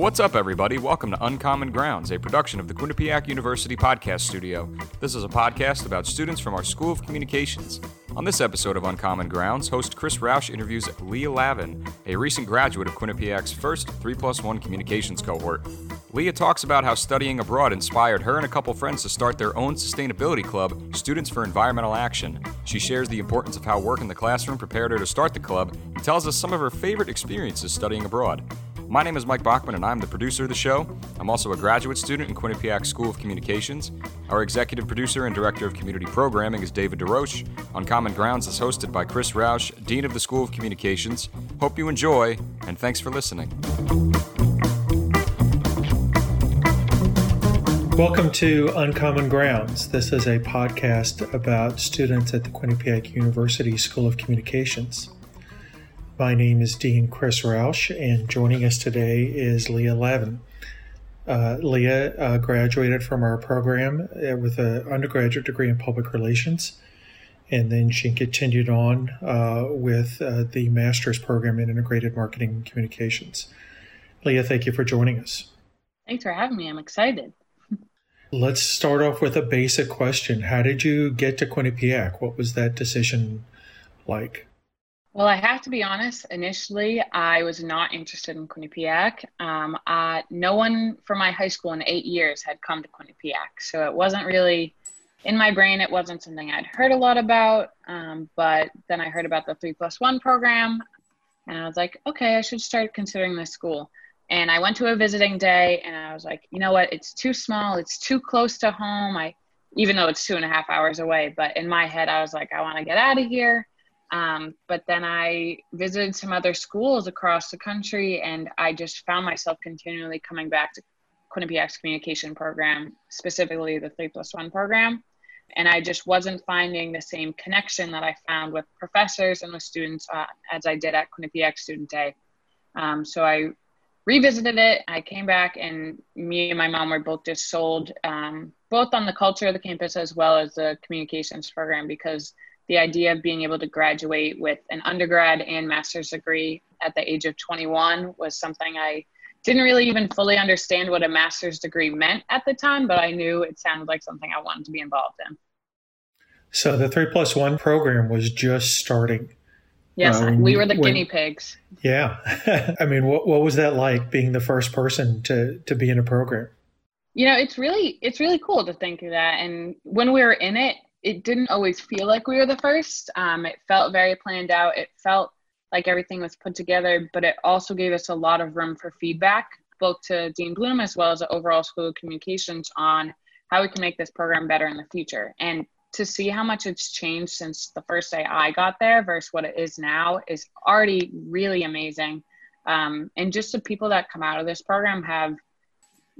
what's up, everybody? Welcome to Uncommon Grounds, a production of the Quinnipiac University Podcast Studio. This is a podcast about students from our School of Communications. On this episode of Uncommon Grounds, host Chris Roush interviews Leah Lavin, a recent graduate of Quinnipiac's first 3 plus 1 communications cohort. Leah talks about how studying abroad inspired her and a couple friends to start their own sustainability club, Students for Environmental Action. She shares the importance of how work in the classroom prepared her to start the club and tells us some of her favorite experiences studying abroad. My name is Mike Bachman, and I'm the producer of the show. I'm also a graduate student in Quinnipiac School of Communications. Our executive producer and director of community programming is David DeRoche. Uncommon Grounds is hosted by Chris Roush, Dean of the School of Communications. Hope you enjoy, and thanks for listening. Welcome to Uncommon Grounds. This is a podcast about students at the Quinnipiac University School of Communications. My name is Dean Chris Roush, and joining us today is Leah Lavin. Uh, Leah uh, graduated from our program uh, with an undergraduate degree in public relations, and then she continued on uh, with uh, the master's program in integrated marketing and communications. Leah, thank you for joining us. Thanks for having me. I'm excited. Let's start off with a basic question. How did you get to Quinnipiac? What was that decision like? Well, I have to be honest. Initially, I was not interested in Quinnipiac. Um, uh, no one from my high school in eight years had come to Quinnipiac, so it wasn't really in my brain. It wasn't something I'd heard a lot about. Um, but then I heard about the three plus one program, and I was like, okay, I should start considering this school. And I went to a visiting day, and I was like, you know what? It's too small. It's too close to home. I, even though it's two and a half hours away, but in my head, I was like, I want to get out of here um, but then I visited some other schools across the country, and I just found myself continually coming back to Quinnipiac's communication program, specifically the 3 plus 1 program. And I just wasn't finding the same connection that I found with professors and with students uh, as I did at Quinnipiac Student Day. Um, so I revisited it. I came back, and me and my mom were both just sold, um, both on the culture of the campus as well as the communications program, because the idea of being able to graduate with an undergrad and master's degree at the age of 21 was something I didn't really even fully understand what a master's degree meant at the time, but I knew it sounded like something I wanted to be involved in. So the three plus one program was just starting. Yes, uh, we were the when, guinea pigs. Yeah. I mean, what, what was that like being the first person to, to be in a program? You know, it's really, it's really cool to think of that. And when we were in it, it didn't always feel like we were the first. Um, it felt very planned out. It felt like everything was put together, but it also gave us a lot of room for feedback, both to Dean Bloom as well as the overall School of Communications on how we can make this program better in the future. And to see how much it's changed since the first day I got there versus what it is now is already really amazing. Um, and just the people that come out of this program have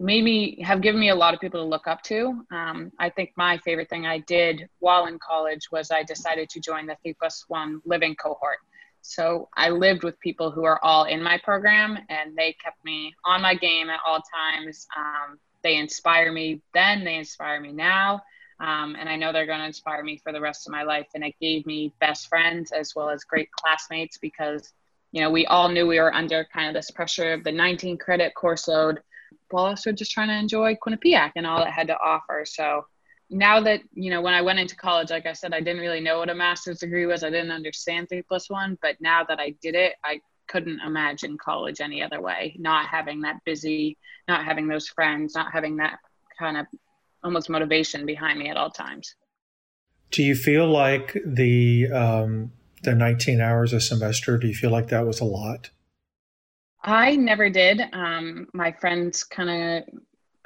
maybe have given me a lot of people to look up to. Um, I think my favorite thing I did while in college was I decided to join the 3 plus 1 living cohort. So I lived with people who are all in my program and they kept me on my game at all times. Um, they inspire me then, they inspire me now. Um, and I know they're going to inspire me for the rest of my life. And it gave me best friends as well as great classmates because, you know, we all knew we were under kind of this pressure of the 19 credit course load while also just trying to enjoy Quinnipiac and all it had to offer. So now that, you know, when I went into college, like I said, I didn't really know what a master's degree was. I didn't understand three plus one, but now that I did it, I couldn't imagine college any other way. Not having that busy, not having those friends, not having that kind of almost motivation behind me at all times. Do you feel like the um, the 19 hours a semester? Do you feel like that was a lot? I never did. Um, my friends kind of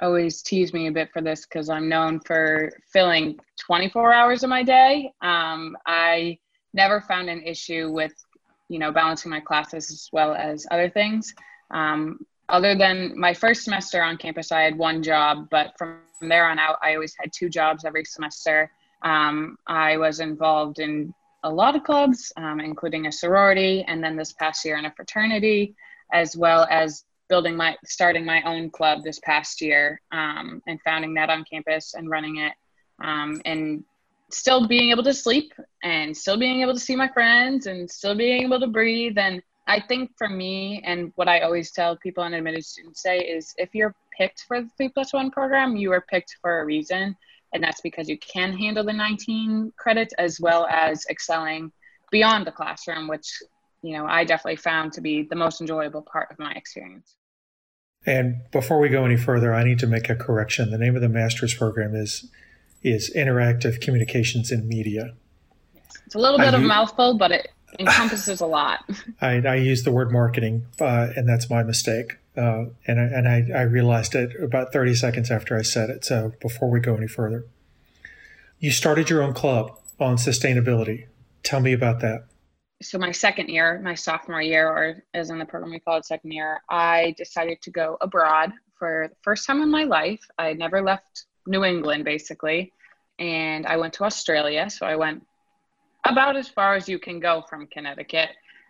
always tease me a bit for this because I'm known for filling 24 hours of my day. Um, I never found an issue with, you know, balancing my classes as well as other things. Um, other than my first semester on campus, I had one job, but from there on out, I always had two jobs every semester. Um, I was involved in a lot of clubs, um, including a sorority, and then this past year in a fraternity as well as building my starting my own club this past year um, and founding that on campus and running it um, and still being able to sleep and still being able to see my friends and still being able to breathe and I think for me, and what I always tell people and admitted students say is if you're picked for the three plus one program, you are picked for a reason. And that's because you can handle the 19 credits as well as excelling beyond the classroom, which, you know, I definitely found to be the most enjoyable part of my experience. And before we go any further, I need to make a correction. The name of the master's program is is Interactive Communications in Media. It's a little bit I of a mouthful, but it encompasses a lot. I, I use the word marketing, uh, and that's my mistake. Uh, and I, and I, I realized it about 30 seconds after I said it. So before we go any further, you started your own club on sustainability. Tell me about that. So my second year, my sophomore year, or as in the program we call it second year, I decided to go abroad for the first time in my life. I never left New England basically, and I went to Australia. So I went about as far as you can go from Connecticut.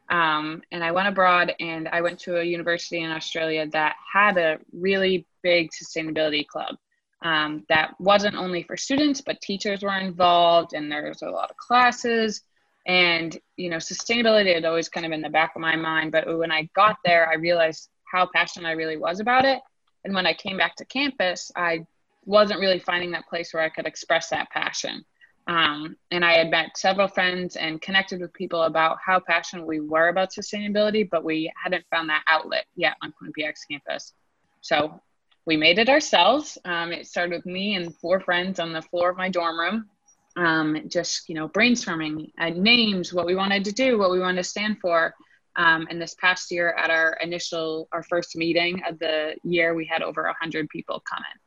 Um, and I went abroad and I went to a university in Australia that had a really big sustainability club. Um, that wasn't only for students, but teachers were involved, and there was a lot of classes. And you know, sustainability had always kind of in the back of my mind. But when I got there, I realized how passionate I really was about it. And when I came back to campus, I wasn't really finding that place where I could express that passion. Um, and I had met several friends and connected with people about how passionate we were about sustainability, but we hadn't found that outlet yet on Quinnipiac's campus. So we made it ourselves. Um, it started with me and four friends on the floor of my dorm room, um, just you know brainstorming uh, names, what we wanted to do, what we wanted to stand for. Um, and this past year, at our initial, our first meeting of the year, we had over 100 people come in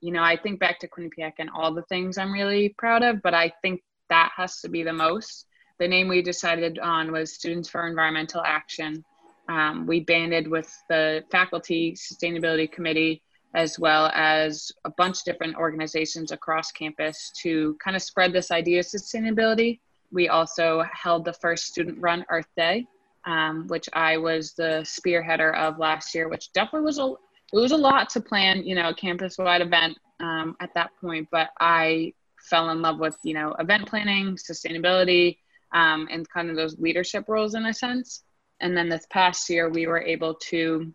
you know, I think back to Quinnipiac and all the things I'm really proud of, but I think that has to be the most. The name we decided on was Students for Environmental Action. Um, we banded with the faculty sustainability committee as well as a bunch of different organizations across campus to kind of spread this idea of sustainability. We also held the first student run Earth Day, um, which I was the spearheader of last year, which definitely was a, it was a lot to plan, you know, a campus wide event um, at that point, but I fell in love with, you know, event planning, sustainability, um, and kind of those leadership roles in a sense. And then this past year, we were able to,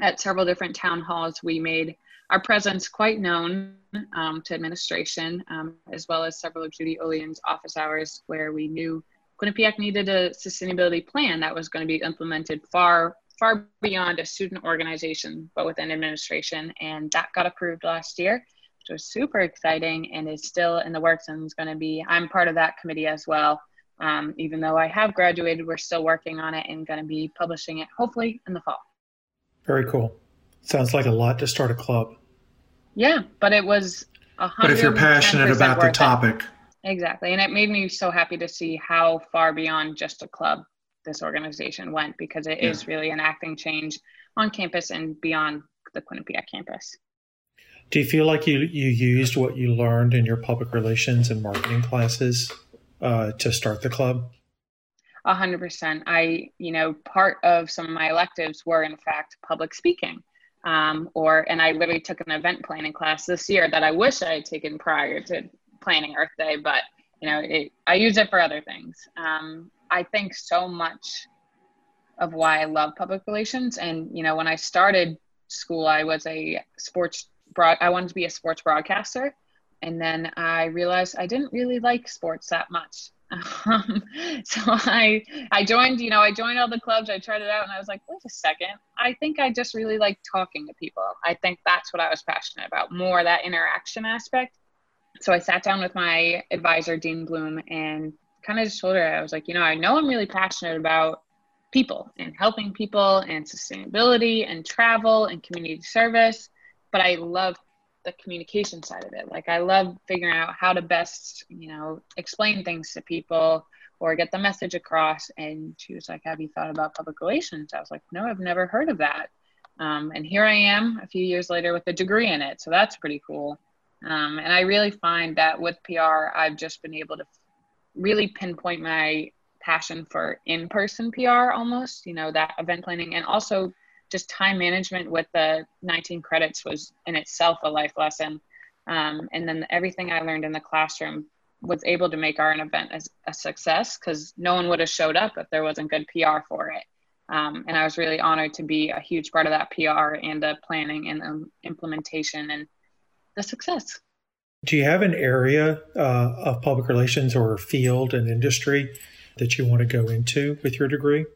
at several different town halls, we made our presence quite known um, to administration, um, as well as several of Judy Olian's office hours, where we knew Quinnipiac needed a sustainability plan that was going to be implemented far far beyond a student organization, but within administration. And that got approved last year, which was super exciting and is still in the works and is going to be, I'm part of that committee as well. Um, even though I have graduated, we're still working on it and going to be publishing it hopefully in the fall. Very cool. Sounds like a lot to start a club. Yeah, but it was a hundred. But if you're passionate about the topic. It. Exactly. And it made me so happy to see how far beyond just a club this organization went because it yeah. is really enacting change on campus and beyond the Quinnipiac campus. Do you feel like you, you used what you learned in your public relations and marketing classes uh, to start the club? A hundred percent. I, you know, part of some of my electives were in fact public speaking. Um, or, and I literally took an event planning class this year that I wish I had taken prior to planning Earth Day, but you know, it, I use it for other things. Um, I think so much of why I love public relations. And, you know, when I started school, I was a sports broad, I wanted to be a sports broadcaster. And then I realized I didn't really like sports that much. Um, so I, I joined, you know, I joined all the clubs. I tried it out and I was like, wait a second. I think I just really like talking to people. I think that's what I was passionate about, more that interaction aspect. So I sat down with my advisor, Dean Bloom, and kind of just told her, I was like, you know, I know I'm really passionate about people and helping people and sustainability and travel and community service, but I love the communication side of it. Like I love figuring out how to best, you know, explain things to people or get the message across. And she was like, Have you thought about public relations? I was like, No, I've never heard of that. Um, and here I am a few years later with a degree in it. So that's pretty cool. Um, and I really find that with PR, I've just been able to really pinpoint my passion for in-person PR almost, you know, that event planning and also just time management with the 19 credits was in itself a life lesson. Um, and then everything I learned in the classroom was able to make our event as a success because no one would have showed up if there wasn't good PR for it. Um, and I was really honored to be a huge part of that PR and the planning and implementation and the success. Do you have an area uh, of public relations or field and industry that you want to go into with your degree?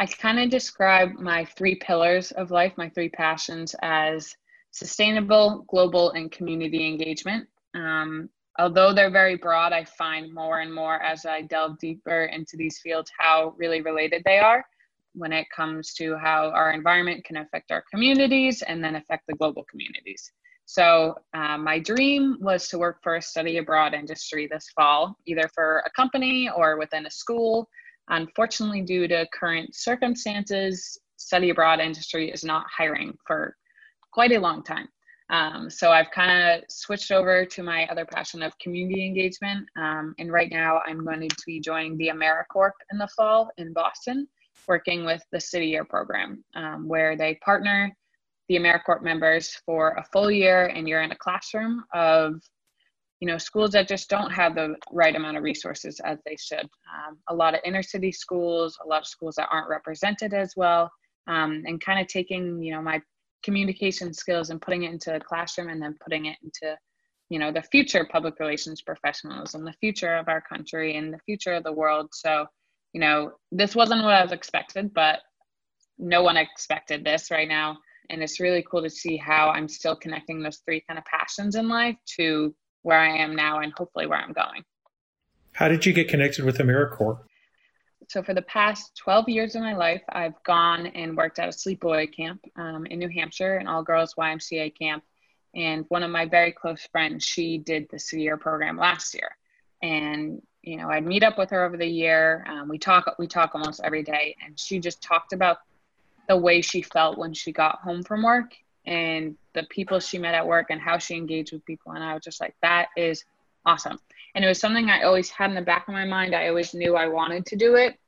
I kind of describe my three pillars of life, my three passions, as sustainable, global, and community engagement. Um, although they're very broad, I find more and more as I delve deeper into these fields how really related they are when it comes to how our environment can affect our communities and then affect the global communities. So, uh, my dream was to work for a study abroad industry this fall, either for a company or within a school. Unfortunately, due to current circumstances, study abroad industry is not hiring for quite a long time. Um, so I've kind of switched over to my other passion of community engagement. Um, and right now I'm going to be joining the AmeriCorps in the fall in Boston, working with the City Year program, um, where they partner the AmeriCorps members for a full year and you're in a classroom of you know schools that just don't have the right amount of resources as they should. Um, a lot of inner city schools a lot of schools that aren't represented as well um, and kind of taking you know my communication skills and putting it into a classroom and then putting it into you know the future public relations professionals and the future of our country and the future of the world. So you know this wasn't what i was expected but no one expected this right now. And it's really cool to see how i'm still connecting those three kind of passions in life to where i am now and hopefully where i'm going how did you get connected with americorps so for the past 12 years of my life, I've gone and worked at a sleepaway camp um, in New Hampshire, an all girls YMCA camp. And one of my very close friends, she did the Year program last year. And, you know, I'd meet up with her over the year. Um, we talk, we talk almost every day. And she just talked about the way she felt when she got home from work and the people she met at work and how she engaged with people. And I was just like, that is awesome. And it was something i always had in the back of my mind. I always knew i wanted to do it.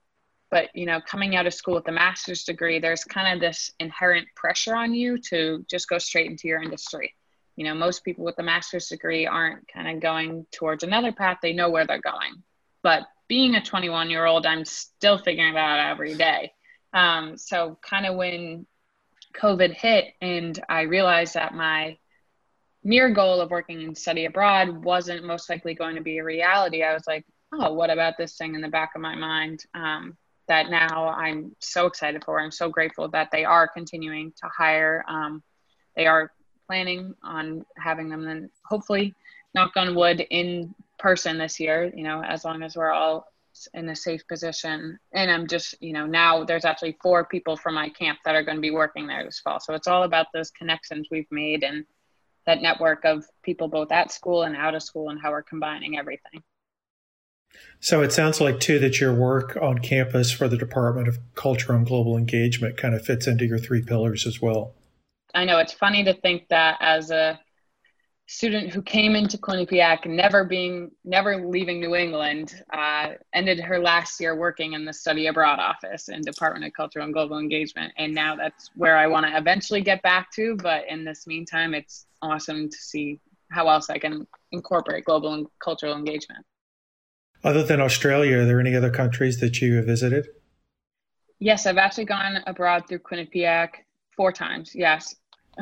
But you know coming out of school with a master's degree there's kind of this inherent pressure on you to just go straight into your industry. You know most people with a master's degree aren't kind of going towards another path. They know where they're going. But being a 21 year old i'm still figuring that out every day. Um, so kind of when covid hit and i realized that my near goal of working and study abroad wasn't most likely going to be a reality i was like oh what about this thing in the back of my mind um, that now I'm so excited for. I'm so grateful that they are continuing to hire. Um, they are planning on having them then hopefully knock on wood in person this year, you know, as long as we're all in a safe position. And I'm just, you know, now there's actually four people from my camp that are going to be working there this fall. So it's all about those connections we've made and that network of people both at school and out of school and how we're combining everything. So it sounds like, too, that your work on campus for the Department of Culture and Global Engagement kind of fits into your three pillars as well. I know it's funny to think that as a student who came into Quinnipiac, never being, never leaving New England, uh, ended her last year working in the study abroad office in Department of Cultural and Global Engagement, and now that's where I want to eventually get back to. But in this meantime, it's awesome to see how else I can incorporate global and cultural engagement. Other than Australia, are there any other countries that you have visited? Yes, I've actually gone abroad through Quinnipiac four times. Yes.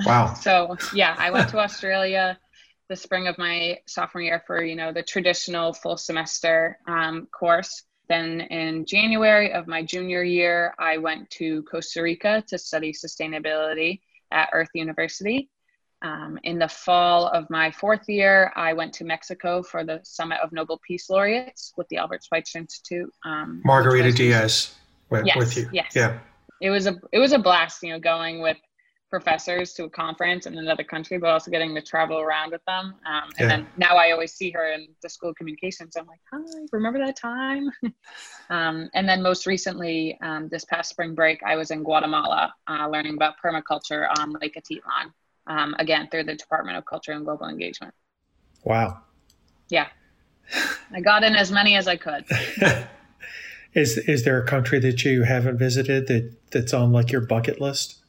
Wow. so yeah, I went to Australia the spring of my sophomore year for you know the traditional full semester um, course. Then in January of my junior year, I went to Costa Rica to study sustainability at Earth University. Um, in the fall of my fourth year, I went to Mexico for the Summit of Nobel Peace Laureates with the Albert Schweitzer Institute. Um, Margarita Diaz went yes, with you. Yes. Yeah. It was a it was a blast, you know, going with professors to a conference in another country, but also getting to travel around with them. Um, and yeah. then now I always see her in the School of Communications. I'm like, hi, remember that time? um, and then most recently, um, this past spring break, I was in Guatemala uh, learning about permaculture on Lake Atitlan um, again through the Department of Culture and Global Engagement. Wow. Yeah. I got in as many as I could. is is there a country that you haven't visited that that's on like your bucket list?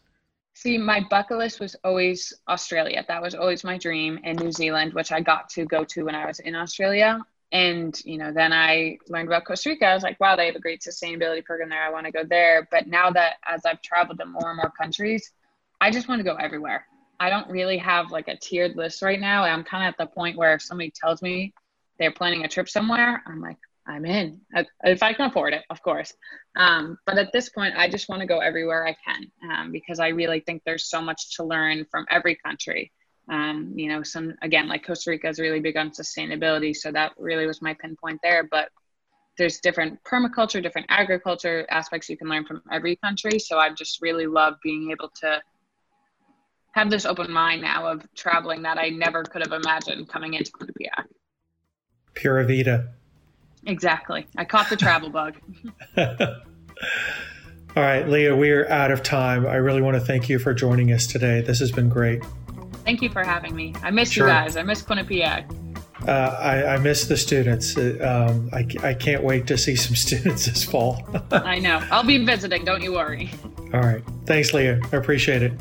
See, my bucket list was always Australia. That was always my dream, and New Zealand, which I got to go to when I was in Australia. And, you know, then I learned about Costa Rica. I was like, wow, they have a great sustainability program there. I want to go there. But now that as I've traveled to more and more countries, I just want to go everywhere. I don't really have like a tiered list right now. I'm kind of at the point where if somebody tells me they're planning a trip somewhere, I'm like, I'm in. If I can afford it, of course. Um, but at this point, I just want to go everywhere I can um, because I really think there's so much to learn from every country. Um, you know, some again, like Costa Rica is really big on sustainability, so that really was my pinpoint there. But there's different permaculture, different agriculture aspects you can learn from every country. So I just really love being able to have this open mind now of traveling that I never could have imagined coming into Quinnipiac. Pura Vida. Exactly. I caught the travel bug. All right, Leah, we are out of time. I really want to thank you for joining us today. This has been great. Thank you for having me. I miss sure. you guys. I miss Quinnipiac. Uh, I, I, miss the students. Uh, um, I, I can't wait to see some students this fall. I know. I'll be visiting. Don't you worry. All right. Thanks, Leah. I appreciate it.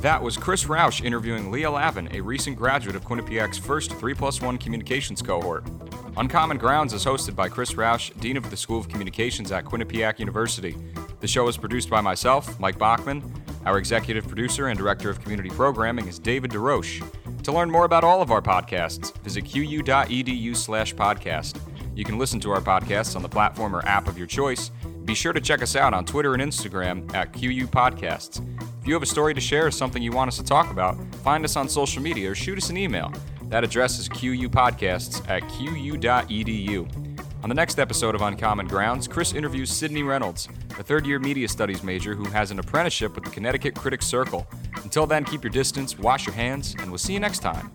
That was Chris Roush interviewing Leah Lavin, a recent graduate of Quinnipiac's first 3 plus 1 communications cohort. Uncommon Grounds is hosted by Chris Roush, Dean of the School of Communications at Quinnipiac University. The show is produced by myself, Mike Bachman. Our executive producer and director of community programming is David DeRoche. To learn more about all of our podcasts, visit qu.edu slash podcast. You can listen to our podcasts on the platform or app of your choice. Be sure to check us out on Twitter and Instagram at QU Podcasts. You have a story to share or something you want us to talk about, find us on social media or shoot us an email. That address is qupodcasts at qu.edu. On the next episode of Uncommon Grounds, Chris interviews Sydney Reynolds, a third year media studies major who has an apprenticeship with the Connecticut Critics Circle. Until then, keep your distance, wash your hands, and we'll see you next time.